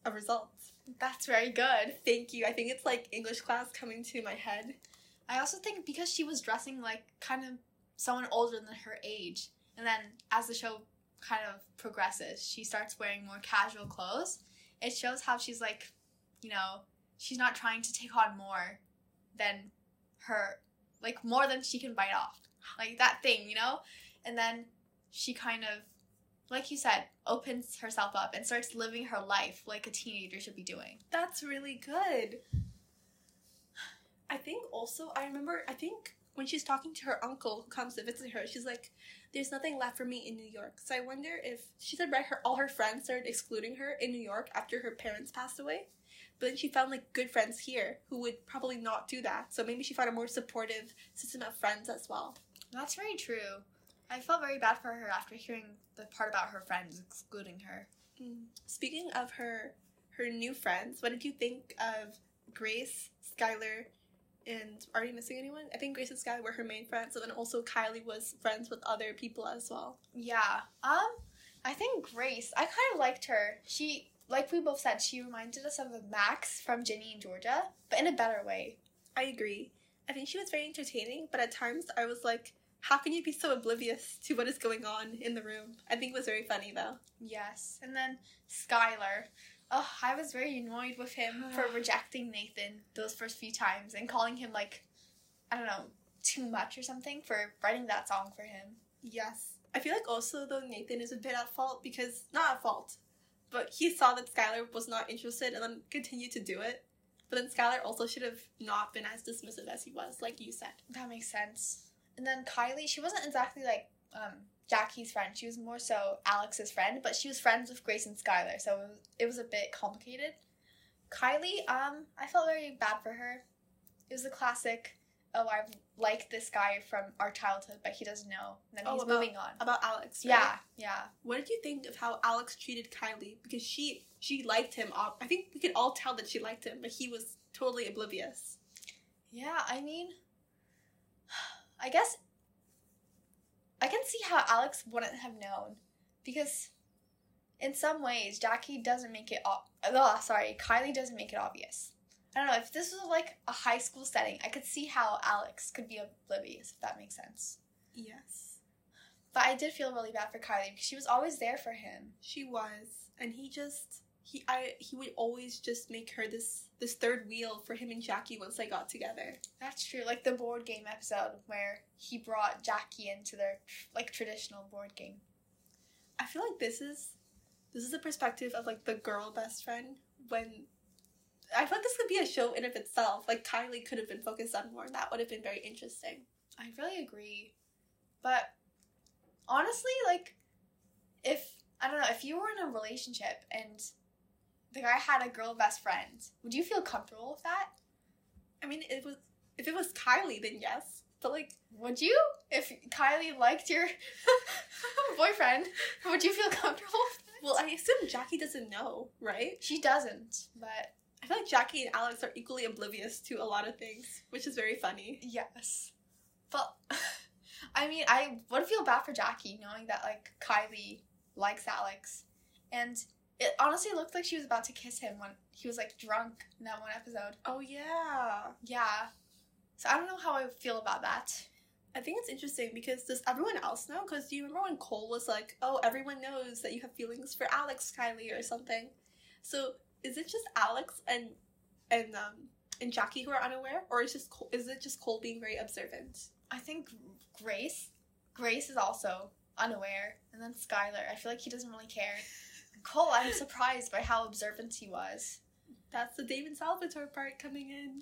a result. That's very good. Thank you. I think it's like English class coming to my head. I also think because she was dressing like kind of someone older than her age, and then as the show kind of progresses, she starts wearing more casual clothes. It shows how she's like, you know, she's not trying to take on more than her, like more than she can bite off, like that thing, you know. And then she kind of, like you said, opens herself up and starts living her life like a teenager should be doing. That's really good. I think also I remember I think when she's talking to her uncle who comes to visit her, she's like, "There's nothing left for me in New York." So I wonder if she said right, her all her friends started excluding her in New York after her parents passed away, but then she found like good friends here who would probably not do that. So maybe she found a more supportive system of friends as well. That's very true. I felt very bad for her after hearing the part about her friends excluding her. Speaking of her her new friends, what did you think of Grace, Skylar, and are we missing anyone? I think Grace and Skylar were her main friends, and then also Kylie was friends with other people as well. Yeah. Um, I think Grace. I kind of liked her. She, like we both said, she reminded us of Max from Ginny and Georgia, but in a better way. I agree. I think she was very entertaining, but at times I was like, how can you be so oblivious to what is going on in the room? I think it was very funny though. Yes. And then Skylar. Oh, I was very annoyed with him *sighs* for rejecting Nathan those first few times and calling him like, I don't know, too much or something for writing that song for him. Yes. I feel like also though Nathan is a bit at fault because not at fault, but he saw that Skylar was not interested and then continued to do it. But then Skylar also should have not been as dismissive as he was, like you said. That makes sense. And then Kylie, she wasn't exactly like um, Jackie's friend. She was more so Alex's friend, but she was friends with Grace and Skylar, so it was, it was a bit complicated. Kylie, um, I felt very bad for her. It was a classic, oh, I've liked this guy from our childhood, but he doesn't know. And then Oh, he's about- moving on. About Alex, right? Yeah, yeah. What did you think of how Alex treated Kylie? Because she she liked him. I think we could all tell that she liked him, but he was totally oblivious. Yeah, I mean, I guess I can see how Alex wouldn't have known because in some ways Jackie doesn't make it oh, sorry, Kylie doesn't make it obvious. I don't know if this was like a high school setting, I could see how Alex could be oblivious if that makes sense. Yes, But I did feel really bad for Kylie because she was always there for him. she was, and he just he I he would always just make her this this third wheel for him and Jackie once they got together. That's true. Like the board game episode where he brought Jackie into their like traditional board game. I feel like this is this is the perspective of like the girl best friend when I thought this could be a show in of itself. Like Kylie could have been focused on more, that would have been very interesting. I really agree. But honestly, like if I don't know, if you were in a relationship and the guy had a girl best friend, would you feel comfortable with that? I mean, it was if it was Kylie, then yes. But like, Would you? If Kylie liked your *laughs* boyfriend, would you feel comfortable with that? well, I assume Jackie doesn't know, right? she doesn't, but I feel like Jackie and Alex are equally oblivious to a lot of things, which is very funny. yes. But *laughs* I mean, I would feel bad for Jackie knowing that like Kylie likes Alex. And It honestly looked like she was about to kiss him when he was like drunk in that one episode. Oh yeah. Yeah. So I don't know how I feel about that. I think it's interesting because does everyone else know? Because do you remember when Cole was like, "Oh, everyone knows that you have feelings for Alex, Kylie, or something." So is it just Alex and and um and Jackie who are unaware, or is just Cole, is it just Cole being very observant? I think Grace, Grace is also unaware, and then Skylar. I feel like he doesn't really care. *laughs* Cole, I'm surprised by how observant he was. That's the Damon Salvatore part coming in.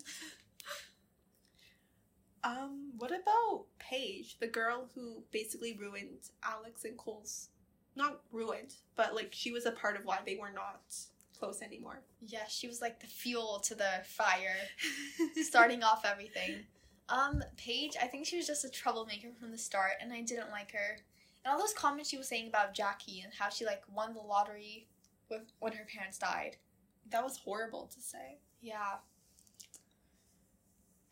*laughs* um, what about Paige, the girl who basically ruined Alex and Cole's not ruined, but like she was a part of why they were not close anymore. Yeah, she was like the fuel to the fire, *laughs* starting off everything. Um, Paige, I think she was just a troublemaker from the start, and I didn't like her. And all those comments she was saying about Jackie and how she like won the lottery with when her parents died. That was horrible to say. Yeah.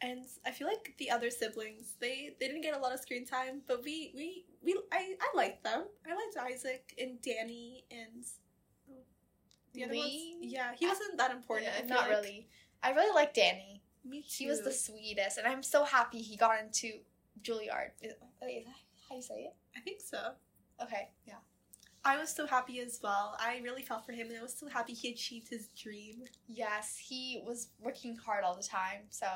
And I feel like the other siblings, they they didn't get a lot of screen time, but we we we I I liked them. I liked Isaac and Danny and the other ones. Yeah, he wasn't that important. Yeah, not like. really. I really like Danny. Me too. He was the sweetest, and I'm so happy he got into Juilliard. Is, is that how you say it? I think so. Okay, yeah. I was so happy as well. I really felt for him, and I was so happy he achieved his dream. Yes, he was working hard all the time, so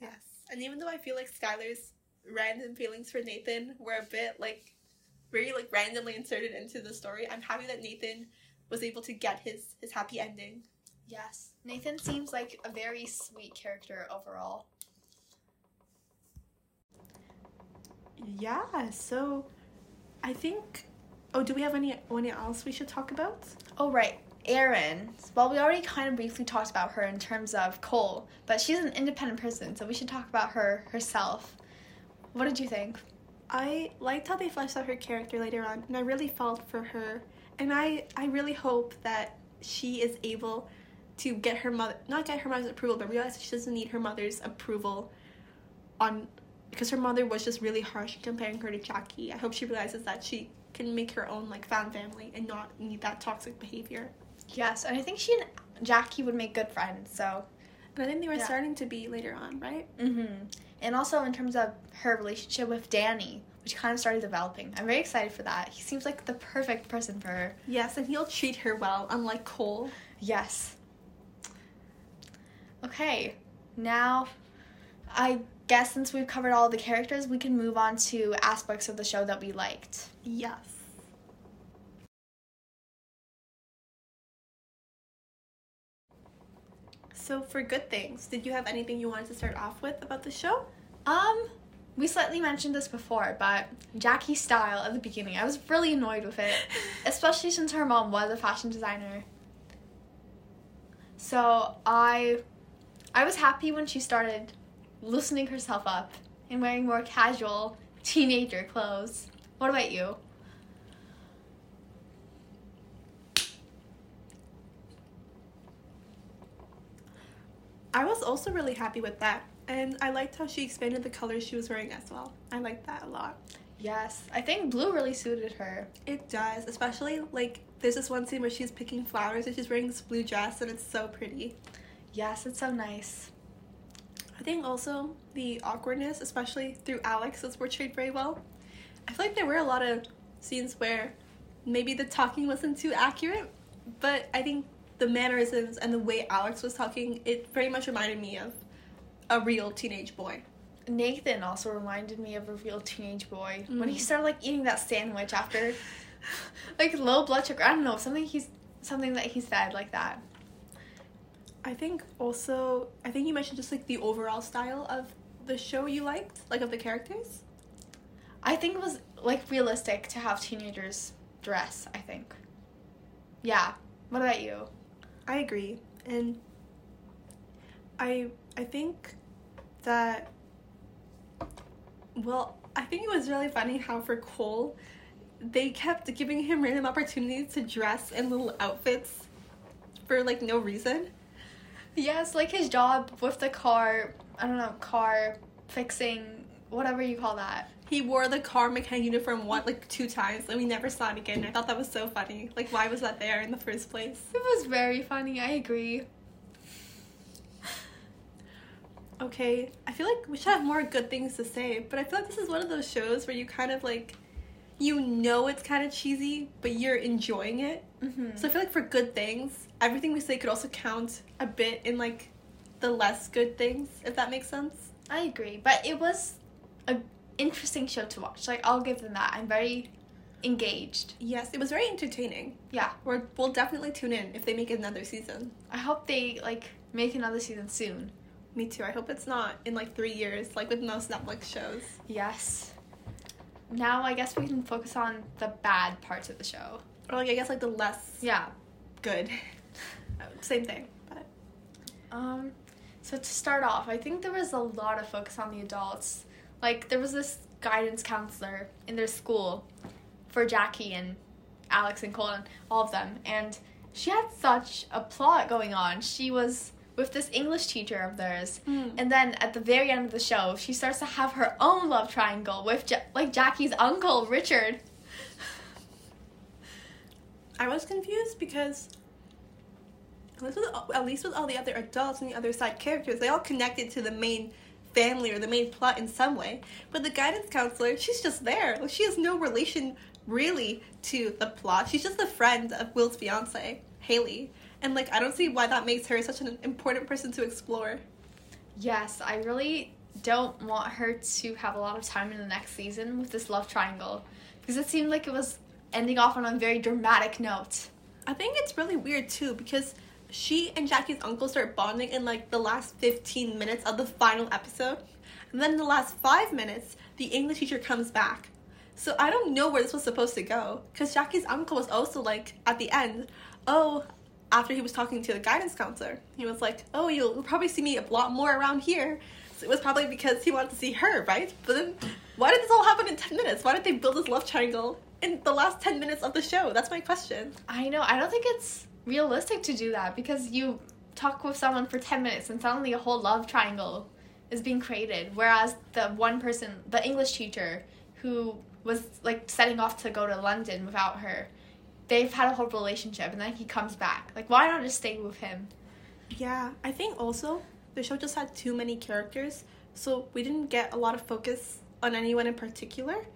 Yes. And even though I feel like Skylar's random feelings for Nathan were a bit like very like randomly inserted into the story, I'm happy that Nathan was able to get his his happy ending. yes. Nathan seems like a very sweet character overall. Yeah, so I think Oh, do we have any anyone else we should talk about? Oh, right. Erin. Well, we already kind of briefly talked about her in terms of Cole, but she's an independent person, so we should talk about her herself. What did you think? I liked how they fleshed out her character later on, and I really felt for her. And I, I really hope that she is able to get her mother, not get her mother's approval, but realize that she doesn't need her mother's approval on, because her mother was just really harsh comparing her to Jackie. I hope she realizes that she can make her own like fan family and not need that toxic behavior. Yes, and I think she and Jackie would make good friends, so. And I think they were Yeah. starting to be later on, right? Mm-hmm. And also in terms of her relationship with Danny, which kind of started developing. I'm very excited for that. He seems like the perfect person for her. Yes, and he'll treat her well, unlike Cole. Yes. Okay, now I guess since we've covered all the characters, we can move on to aspects of the show that we liked. Yes. So for good things, did you have anything you wanted to start off with about the show? Um, we slightly mentioned this before, but Jackie's style at the beginning, I was really annoyed with it, *laughs* especially since her mom was a fashion designer. So I, I was happy when she started loosening herself up and wearing more casual teenager clothes. What about you? I was also really happy with that. And I liked how she expanded the colors she was wearing as well. I liked that a lot. Yes, I think blue really suited her. It does, especially like there's this one scene where she's picking flowers and she's wearing this blue dress and it's so pretty. Yes, it's so nice. I think also the awkwardness, especially through Alex, was portrayed very well. I feel like there were a lot of scenes where maybe the talking wasn't too accurate, but I think the mannerisms and the way Alex was talking, it very much reminded me of a real teenage boy. Nathan also reminded me of a real teenage boy when he Mhm. started like eating that sandwich after *laughs* like low blood sugar. I don't know something he's something that he said like that. I think also, I think you mentioned just like the overall style of the show you liked, like of the characters. I think it was like realistic to have teenagers dress. I think. Yeah. What about you? I agree, and I I think that well, I think it was really funny how for Cole, they kept giving him random opportunities to dress in little outfits for like no reason. Yes, like his job with the car. I don't know car fixing whatever you call that. He wore the car mechanic uniform one like two times, and we never saw it again. I thought that was so funny. Like, why was that there in the first place? It was very funny. I agree. Okay, I feel like we should have more good things to say, but I feel like this is one of those shows where you kind of like, you know, it's kind of cheesy, but you're enjoying it. Mm-hmm. So I feel like for good things, everything we say could also count a bit in like the less good things, if that makes sense. I agree, but it was a interesting show to watch. Like I'll give them that. I'm very engaged. Yes, it was very entertaining. Yeah. We're, we'll definitely tune in if they make another season. I hope they like make another season soon. Me too. I hope it's not in like three years, like with most Netflix shows. Yes. Now I guess we can focus on the bad parts of the show. Or like I guess like the less Yeah. good. *laughs* Same thing. But Um, so to start off, I think there was a lot of focus on the adults. Like there was this guidance counselor in their school for Jackie and Alex and Colin, all of them, and she had such a plot going on. She was with this English teacher of theirs, Hmm. and then at the very end of the show, she starts to have her own love triangle with ja- like Jackie's uncle Richard. I was confused because at least, with, at least with all the other adults and the other side characters, they all connected to the main family or the main plot in some way. But the guidance counselor, she's just there. She has no relation really to the plot. She's just a friend of Will's fiance, Haley. And like I don't see why that makes her such an important person to explore. Yes, I really don't want her to have a lot of time in the next season with this love triangle because it seemed like it was ending off on a very dramatic note. I think it's really weird too because she and Jackie's uncle start bonding in like the last 15 minutes of the final episode. And then in the last five minutes, the English teacher comes back. So I don't know where this was supposed to go because Jackie's uncle was also like at the end, oh, after he was talking to the guidance counselor, he was like, oh, you'll, probably see me a lot more around here. So it was probably because he wanted to see her, right? But then why did this all happen in 10 minutes? Why did they build this love triangle in the last 10 minutes of the show? That's my question. I know, I don't think it's realistic to do that because you talk with someone for 10 minutes and suddenly a whole love triangle is being created. Whereas the one person, the English teacher who was like setting off to go to London without her, they've had a whole relationship and then he comes back. Like, why not just stay with him? Yeah, I think also the show just had too many characters, so we didn't get a lot of focus on anyone in particular.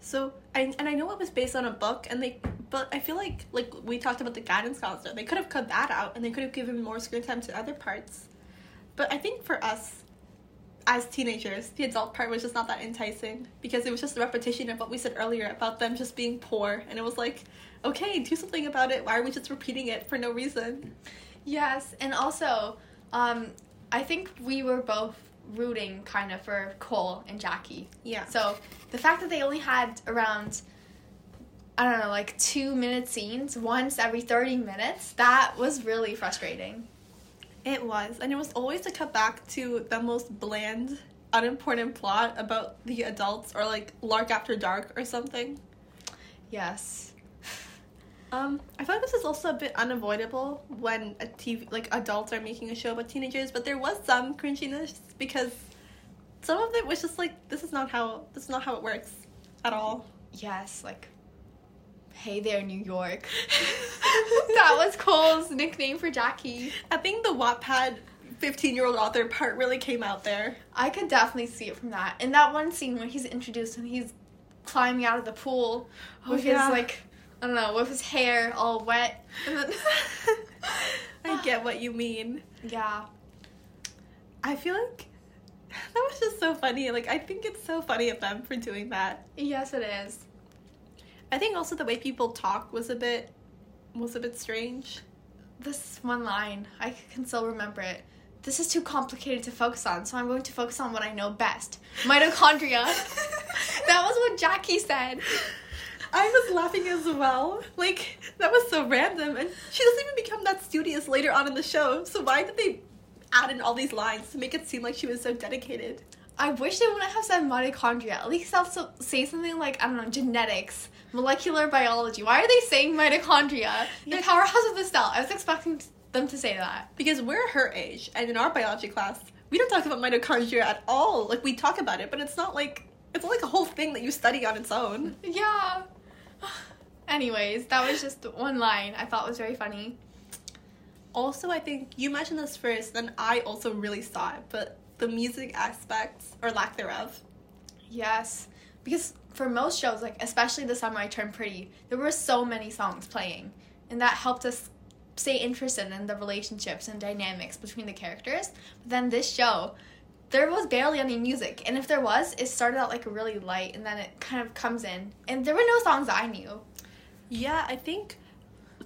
So, I, and I know it was based on a book, and they, but I feel like like we talked about the guidance counselor, they could have cut that out, and they could have given more screen time to other parts. But I think for us, as teenagers, the adult part was just not that enticing because it was just a repetition of what we said earlier about them just being poor, and it was like, okay, do something about it. Why are we just repeating it for no reason? Yes, and also, um, I think we were both rooting kind of for Cole and Jackie. Yeah. So the fact that they only had around, I don't know, like two minute scenes once every 30 minutes, that was really frustrating. It was, and it was always to cut back to the most bland, unimportant plot about the adults or like Lark After Dark or something. Yes. Um, I feel like this is also a bit unavoidable when a TV like adults are making a show about teenagers, but there was some cringiness because some of it was just like this is not how this is not how it works at all. Yes, like, hey there, New York. *laughs* that was Cole's nickname for Jackie. I think the Wattpad fifteen year old author part really came out there. I could definitely see it from that. In that one scene where he's introduced and he's climbing out of the pool Oh, with yeah. his like I don't know, with his hair all wet. Then *laughs* I get what you mean. Yeah. I feel like *laughs* that was just so funny. Like I think it's so funny of them for doing that. Yes it is. I think also the way people talk was a bit was a bit strange. This one line, I can still remember it. This is too complicated to focus on, so I'm going to focus on what I know best. Mitochondria. *laughs* that was what Jackie said. I was laughing as well. Like that was so random, and she doesn't even become that studious later on in the show. So why did they add in all these lines to make it seem like she was so dedicated? I wish they wouldn't have said mitochondria. At least also say something like, I don't know, genetics, molecular biology. Why are they saying mitochondria? The Yeah. powerhouse of the cell. I was expecting them to say that. Because we're her age, and in our biology class, we don't talk about mitochondria at all. Like we talk about it, but it's not like it's not like a whole thing that you study on its own. Yeah. Anyways, that was just one line I thought was very funny. Also, I think you mentioned this first, then I also really saw it, but the music aspects or lack thereof. Yes, because for most shows, like especially the summer I turned pretty, there were so many songs playing, and that helped us stay interested in the relationships and dynamics between the characters. But then this show, there was barely any music, and if there was, it started out like really light, and then it kind of comes in, and there were no songs I knew. Yeah, I think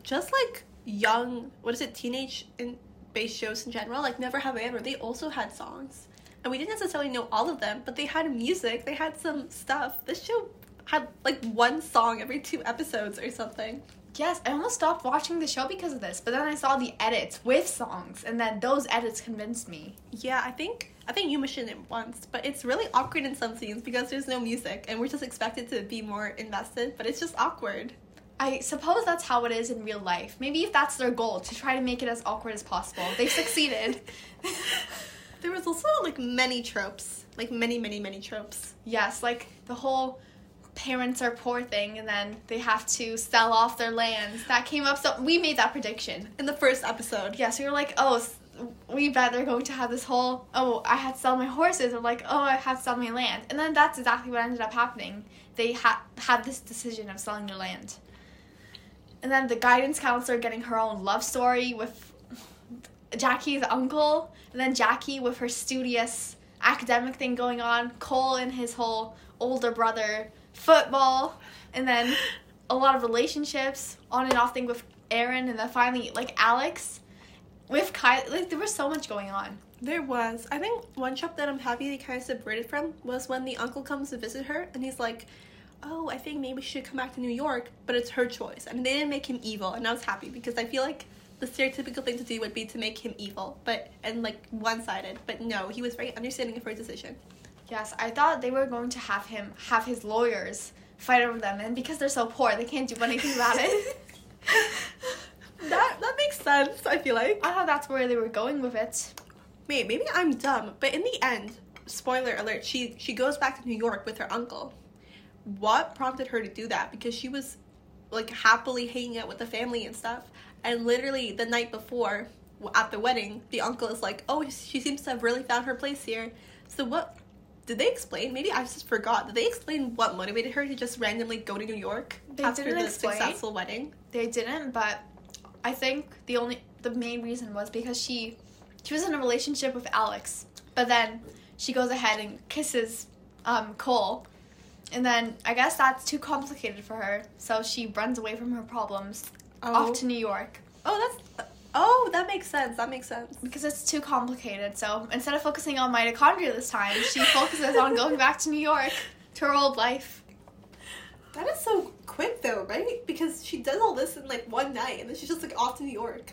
just like young, what is it, teenage in based shows in general, like Never Have I Ever, they also had songs. And we didn't necessarily know all of them, but they had music, they had some stuff. This show had like one song every two episodes or something. Yes, I almost stopped watching the show because of this, but then I saw the edits with songs, and then those edits convinced me. Yeah, I think I think you mentioned it once, but it's really awkward in some scenes because there's no music and we're just expected to be more invested, but it's just awkward. I suppose that's how it is in real life. Maybe if that's their goal, to try to make it as awkward as possible. They've *laughs* succeeded. there was also like many tropes, like many, many, many tropes. Yes, like the whole parents are poor thing and then they have to sell off their lands. That came up so we made that prediction in the first episode. Yes, we were like, "Oh, we bet they're going to have this whole, oh, I had to sell my horses or like, oh, I have to sell my land." And then that's exactly what ended up happening. They had had this decision of selling their land. And then the guidance counselor getting her own love story with Jackie's uncle, and then Jackie with her studious academic thing going on, Cole and his whole older brother football, and then a lot of relationships on and off thing with Erin, and then finally like Alex with Kyle. Like there was so much going on. There was. I think one trope that I'm happy they kind of separated from was when the uncle comes to visit her, and he's like, "Oh, I think maybe she should come back to New York," but it's her choice. I mean, they didn't make him evil, and I was happy because I feel like the stereotypical thing to do would be to make him evil, but and like one-sided. But no, he was very understanding of her decision. Yes, I thought they were going to have him have his lawyers fight over them, and because they're so poor, they can't do anything about it. *laughs* *laughs* that that makes sense. I feel like I thought that's where they were going with it. Wait, maybe I'm dumb, but in the end, spoiler alert, she she goes back to New York with her uncle. What prompted her to do that? Because she was like happily hanging out with the family and stuff, and literally the night before at the wedding, the uncle is like, "Oh, she seems to have really found her place here." So what did they explain? Maybe I just forgot. Did they explain what motivated her to just randomly go to New York they after didn't the explain. successful wedding? They didn't, but I think the only the main reason was because she she was in a relationship with Alex, but then she goes ahead and kisses um, Cole, and then I guess that's too complicated for her, so she runs away from her problems Oh. off to New York Oh, that's oh, that makes sense. That makes sense. because it's too complicated. So instead of focusing on mitochondria this time, she *laughs* focuses on going back to New York to her old life. That is so quick though, right? Because she does all this in like one night, and then she's just like off to New York.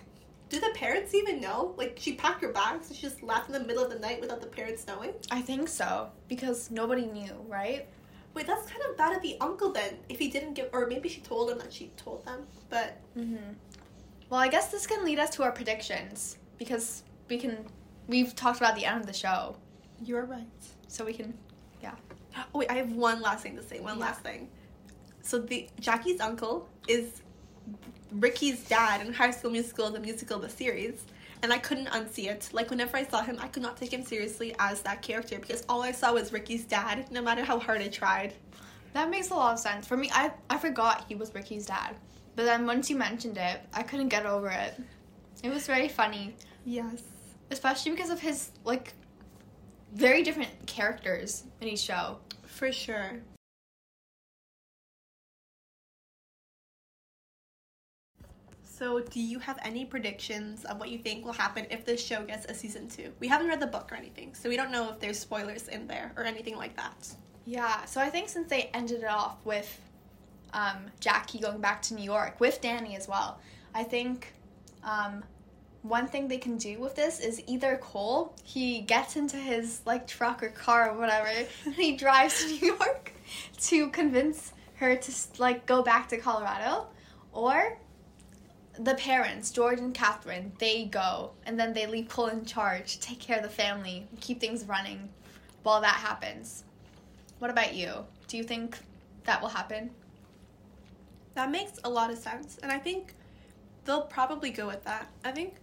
Do the parents even know? Like she packed her bags and she just left in the middle of the night without the parents knowing. I think so because nobody knew, right? Wait, that's kind of bad of the uncle then. If he didn't give, or maybe she told him that she told them. But Mm-hmm. Well, I guess this can lead us to our predictions because we can. We've talked about the end of the show, you're right. so we can. Yeah. Oh *gasps* wait, I have one last thing to say. One Yeah. last thing. So the Jackie's uncle is Ricky's dad in High School Musical, the musical, the series, and I couldn't unsee it. Like whenever I saw him, I could not take him seriously as that character because all I saw was Ricky's dad. No matter how hard I tried. That makes a lot of sense for me. I I forgot he was Ricky's dad, but then once you mentioned it, I couldn't get over it. It was very funny, Yes. especially because of his like very different characters in each show. For sure. So, do you have any predictions of what you think will happen if this show gets a season two? We haven't read the book or anything, so we don't know if there's spoilers in there or anything like that. Yeah, so I think since they ended it off with um, Jackie going back to New York with Danny as well, I think um, one thing they can do with this is either Cole he gets into his like truck or car or whatever and *laughs* he drives to New York *laughs* to convince her to like go back to Colorado, or the parents, George and Catherine, they go and then they leave Cole in charge take care of the family, keep things running while that happens. What about you? Do you think that will happen? That makes a lot of sense. And I think they'll probably go with that. I think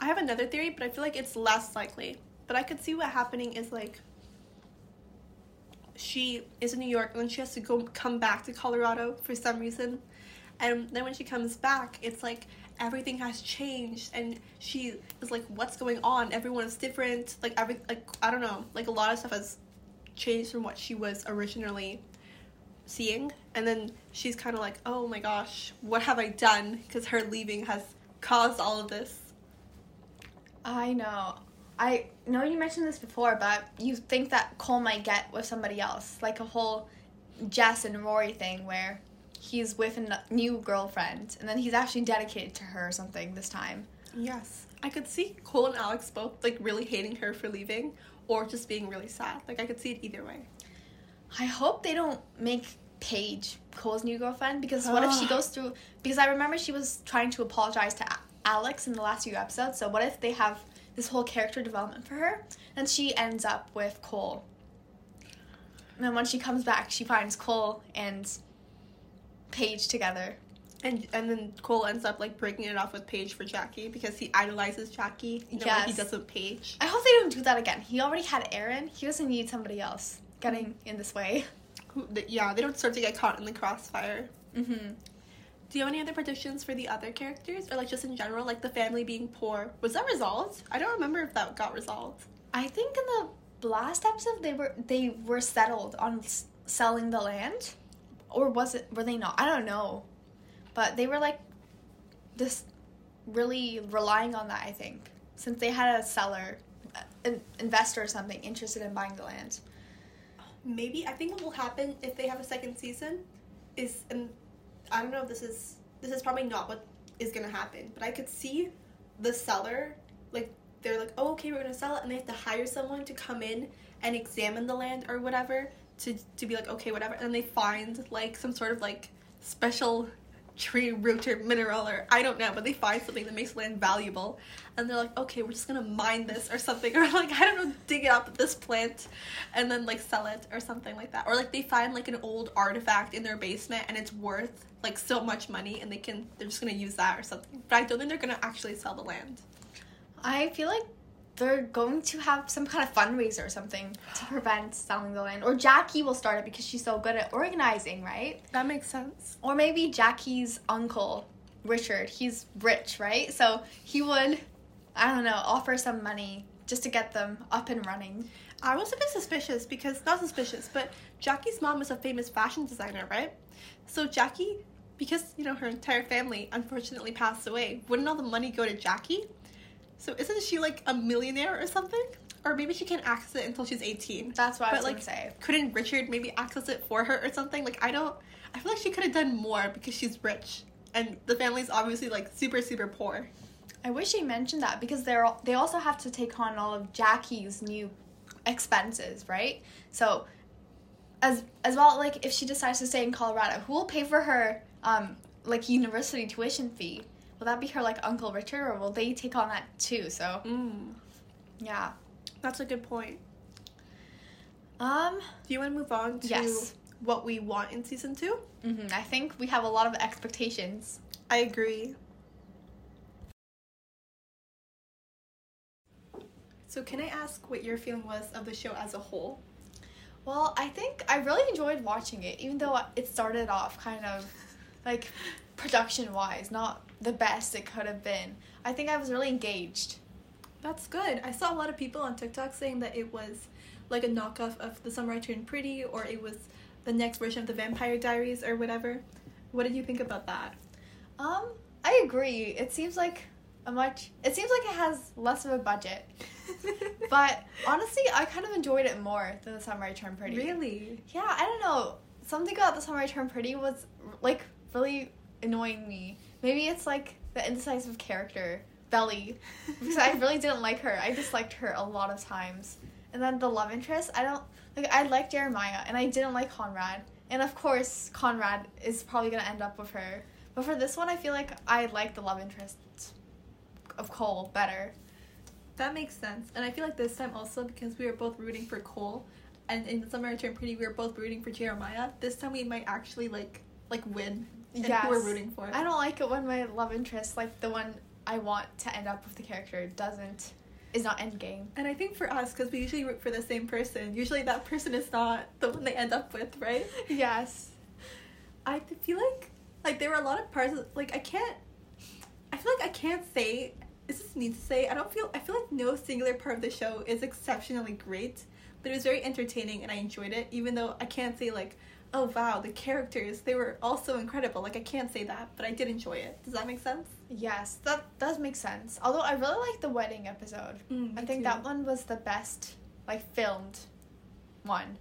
I have another theory, but I feel like it's less likely. But I could see what happening is like she is in New York and then she has to go come back to Colorado for some reason. And then when she comes back, it's like everything has changed and she is like what's going on? Everyone is different. Like every like I don't know, like a lot of stuff has changed from what she was originally seeing and then she's kind of like oh my gosh what have i done because her leaving has caused all of this I know. I know you mentioned this before, but you think that Cole might get with somebody else, like a whole Jess and Rory thing where he's with a new girlfriend and then he's actually dedicated to her or something this time. yes i could see cole and alex both like really hating her for leaving or just being really sad like i could see it either way I hope they don't make Paige Cole's new girlfriend because what if she goes through? Because I remember she was trying to apologize to Alex in the last few episodes. So what if they have this whole character development for her and she ends up with Cole? And then when she comes back, she finds Cole and Paige together. and and then cole ends up like breaking it off with paige for jackie because he idolizes jackie you know like he does with paige I hope they don't do that again. He already had Erin. He doesn't need somebody else getting in this way. Yeah they don't start to get caught in the crossfire Mm-hmm. do you have any other predictions for the other characters or like just in general like the family being poor was that resolved i don't remember if that got resolved I think in the last episode they were they were settled on s- selling the land, or was it were they not? I don't know, but they were like this really relying on that. I think since they had a seller, uh, an investor or something interested in buying the land. maybe I think what will happen if they have a second season is and I don't know if this is this is probably not what is gonna happen, but I could see the seller like they're like, oh okay, we're gonna sell it, and they have to hire someone to come in and examine the land or whatever to to be like okay whatever, and then they find like some sort of like special tree root or mineral or I don't know, but they find something that makes land valuable, and they're like, okay, we're just gonna mine this or something, *laughs* or like I don't know, dig up this plant, and then like sell it or something like that, or like they find like an old artifact in their basement and it's worth like so much money, and they can they're just gonna use that or something. But I don't think they're gonna actually sell the land. I feel like they're going to have some kind of fundraiser or something to prevent selling the land, or Jackie will start it because she's so good at organizing, right? That makes sense. Or maybe Jackie's uncle, Richard, he's rich, right? So he would, I don't know, offer some money just to get them up and running. I was a bit suspicious because not suspicious, but Jackie's mom is a famous fashion designer, right? So Jackie, because you know her entire family unfortunately passed away, wouldn't all the money go to Jackie? So isn't she like a millionaire or something? Or maybe she can't access it until she's eighteen. That's what I But, was like, gonna say. Couldn't Richard maybe access it for her or something? Like I don't. I feel like she could have done more because she's rich, and the family's obviously like super super poor. I wish he mentioned that because they're al- they also have to take on all of Jackie's new expenses, right? So as as well, like if she decides to stay in Colorado, who will pay for her um like university tuition fee? Will that be her like Uncle Richard, or will they take on that too? So Mm, yeah. that's a good point. Um. Do you want to move on to Yes. what we want in season two? hmm I think we have a lot of expectations. I agree. So, can I ask what your feeling was of the show as a whole? Well, I think I really enjoyed watching it, even though it started off kind of like *laughs* production wise, not the best it could have been. I think I was really engaged. That's good. I saw a lot of people on TikTok saying that it was like a knockoff of The Summer I Turned Pretty or it was the next version of The Vampire Diaries or whatever. What did you think about that? Um, I agree. It seems like a much. It seems like it has less of a budget, *laughs* but honestly, I kind of enjoyed it more than the Summer I Turned Pretty. really? Yeah, I don't know. Something about the Summer I Turned Pretty was like really annoying me. Maybe it's like the indecisive character, Belly, because I really didn't like her. I disliked her a lot of times. And then the love interest, I don't like. I liked Jeremiah, and I didn't like Conrad. And of course, Conrad is probably gonna end up with her. But for this one, I feel like I like the love interest of Cole better. That makes sense. And I feel like this time also because we were both rooting for Cole and in the Summer I Turned Pretty we were both rooting for Jeremiah. This time we might actually like like win and Yes. who we're rooting for. I don't like it when my love interest, like the one I want to end up with the character, doesn't is not endgame. And I think for us, because we usually root for the same person, usually that person is not the one they end up with, right? *laughs* Yes. I feel like like there were a lot of parts of, like I can't I feel like I can't say is this need to say I don't feel I feel like no singular part of the show is exceptionally great, but it was very entertaining and I enjoyed it even though I can't say like oh wow the characters they were also incredible like I can't say that but I did enjoy it. Does that make sense? Yes, that does make sense. Although I really like the wedding episode. Mm, I think too. that one was the best, like filmed one.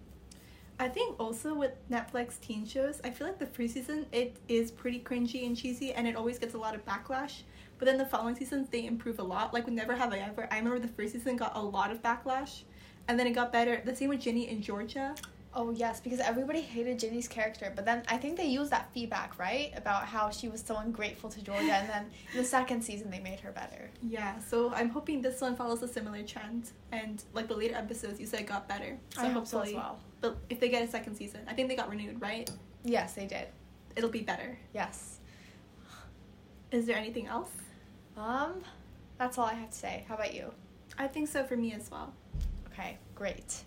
I think also with Netflix teen shows, I feel like the first season it is pretty cringy and cheesy, and it always gets a lot of backlash. But then the following seasons they improve a lot. Like with Never Have I Ever, I remember the first season got a lot of backlash, and then it got better. The same with Ginny and Georgia. Oh yes, because everybody hated Ginny's character, but then I think they used that feedback right about how she was so ungrateful to Georgia, and then in the second season they made her better. Yeah, so I'm hoping this one follows a similar trend, and like the later episodes you said got better. So I hope so as well. but if they get a second season, I think they got renewed, right? Yes, they did. It'll be better. Yes. Is there anything else? Um, that's all I have to say. How about you? I think so for me as well. Okay, great.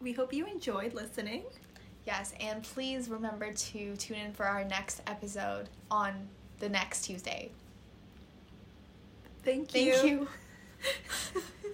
We hope you enjoyed listening. Yes, and please remember to tune in for our next episode on the next Tuesday. Thank you. Thank you. *laughs*